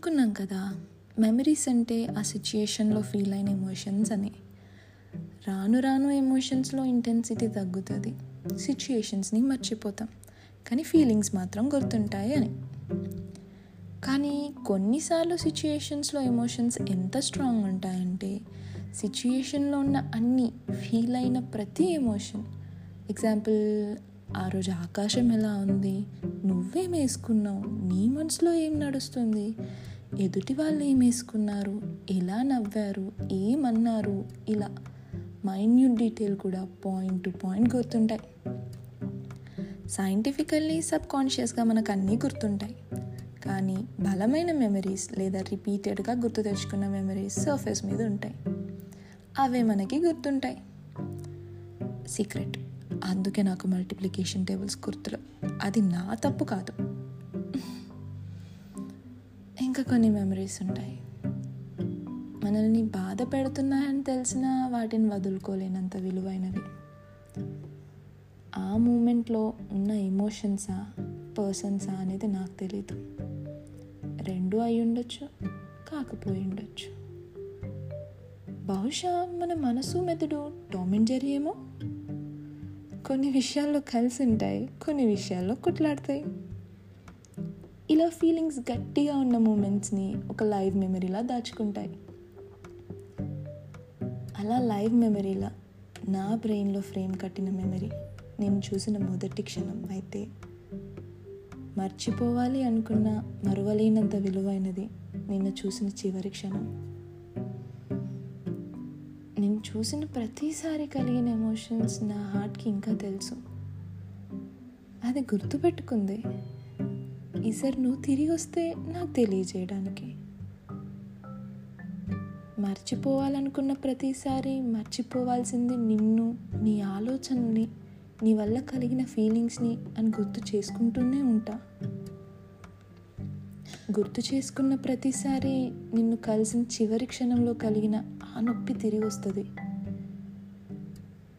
అనుకున్నాం కదా మెమరీస్ అంటే ఆ సిచ్యుయేషన్లో ఫీల్ అయిన ఎమోషన్స్ అని. రాను రాను ఎమోషన్స్లో ఇంటెన్సిటీ తగ్గుతుంది. సిచ్యుయేషన్స్ని మర్చిపోతాం. కానీ ఫీలింగ్స్ మాత్రం గుర్తుంటాయి అని. కానీ కొన్నిసార్లు సిచ్యుయేషన్స్లో ఎమోషన్స్ ఎంత స్ట్రాంగ్ ఉంటాయంటే సిచ్యుయేషన్లో ఉన్న అన్ని ఫీల్ అయిన ప్రతి ఎమోషన్ ఎగ్జాంపుల్ ఆ రోజు ఆకాశం ఎలా ఉంది? నువ్వేం వేసుకున్నావు? నీ మనసులో ఏం నడుస్తుంది? ఎదుటి వాళ్ళు ఏం వేసుకున్నారు ఎలా నవ్వారు? ఏమన్నారు? ఇలా మైన్యూట్ డీటెయిల్ కూడా పాయింట్ టు పాయింట్ గుర్తుంటాయి. సైంటిఫికల్లీ సబ్ కాన్షియస్గా మనకు అన్నీ గుర్తుంటాయి. కానీ బలమైన మెమరీస్ లేదా రిపీటెడ్గా గుర్తు తెచ్చుకున్న మెమరీస్ సర్ఫేస్ మీద ఉంటాయి. అవే మనకి గుర్తుంటాయి. సీక్రెట్ అందుకే నాకు మల్టిప్లికేషన్ టేబుల్స్ గుర్తులు. అది నా తప్పు కాదు. ఇంకా కొన్ని మెమరీస్ ఉంటాయి. మనల్ని బాధ పెడుతున్నాయని తెలిసినా వాటిని వదులుకోలేనంత విలువైనవి. ఆ మూమెంట్లో ఉన్న ఎమోషన్సా పర్సన్సా అనేది నాకు తెలీదు. రెండు అయి ఉండొచ్చు కాకపోయి ఉండొచ్చు. బహుశా మన మనసు మెదడు టామ్ జెర్రీ ఏమో? కొన్ని విషయాల్లో కలిసి ఉంటాయి కొన్ని విషయాల్లో కొట్లాడతాయి. ఇలా ఫీలింగ్స్ గట్టిగా ఉన్న మూమెంట్స్ని ఒక లైవ్ మెమరీలా దాచుకుంటాయి. అలా లైవ్ మెమరీలా నా బ్రెయిన్లో ఫ్రేమ్ కట్టిన మెమరీ నేను చూసిన మొదటి క్షణం అయితే మర్చిపోవాలి అనుకున్న మరువలేనంత విలువైనది నిన్ను చూసిన చివరి క్షణం. నేను చూసిన ప్రతిసారి కలిగిన ఎమోషన్స్ నా హార్ట్కి ఇంకా తెలుసు. అది గుర్తుపెట్టుకుంది. ఇజర్ను తిరిగి వస్తే నాకు తెలియజేయడానికి. మర్చిపోవాలనుకున్న ప్రతిసారి మర్చిపోవాల్సింది నిన్ను నీ ఆలోచనని నీ వల్ల కలిగిన ఫీలింగ్స్ని అని గుర్తు చేసుకుంటూనే ఉంటా. గుర్తు చేసుకున్న ప్రతిసారి నిన్ను కలిసిన చివరి క్షణంలో కలిగిన ఆ నొప్పి తిరిగి వస్తుంది.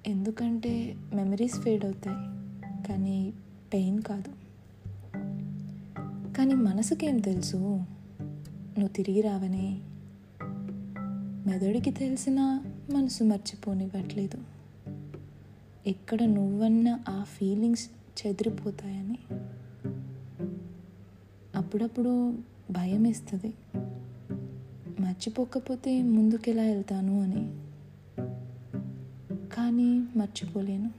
ఎందుకంటే మెమరీస్ ఫేడ్ అవుతాయి కానీ పెయిన్ కాదు. కానీ మనసుకేం తెలుసు? నువ్వు తిరిగి రావనే. మెదడుకి తెలిసిన మనసు మర్చిపోనివ్వట్లేదు. ఎక్కడ నువ్వన్న ఆ ఫీలింగ్స్ చెదిరిపోతాయని. అప్పుడప్పుడు భయం వేస్తుంది మర్చిపోకపోతే ముందుకెలా వెళ్తాను అని. కానీ మర్చిపోలేను.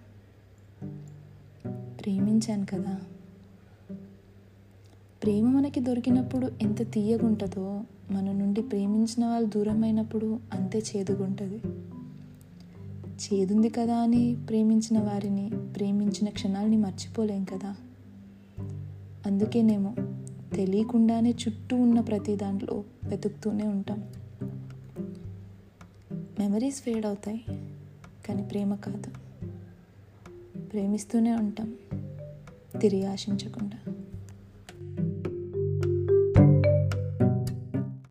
ప్రేమించాను కదా. ప్రేమ మనకి దొరికినప్పుడు ఎంత తీయగుంటుందో మన నుండి ప్రేమించిన వాళ్ళు దూరమైనప్పుడు అంతే చేదుగుంటుంది. చేదుంది కదా అని ప్రేమించిన వారిని ప్రేమించిన క్షణాలని మర్చిపోలేం కదా. అందుకేనేమో తెలియకుండానే చుట్టూ ఉన్న ప్రతి దాంట్లో వెతుకుతూనే ఉంటాం. మెమరీస్ ఫేడ్ అవుతాయి కానీ ప్రేమ కాదు. ప్రేమిస్తూనే ఉంటాం తిరిగి ఆశించకుండా.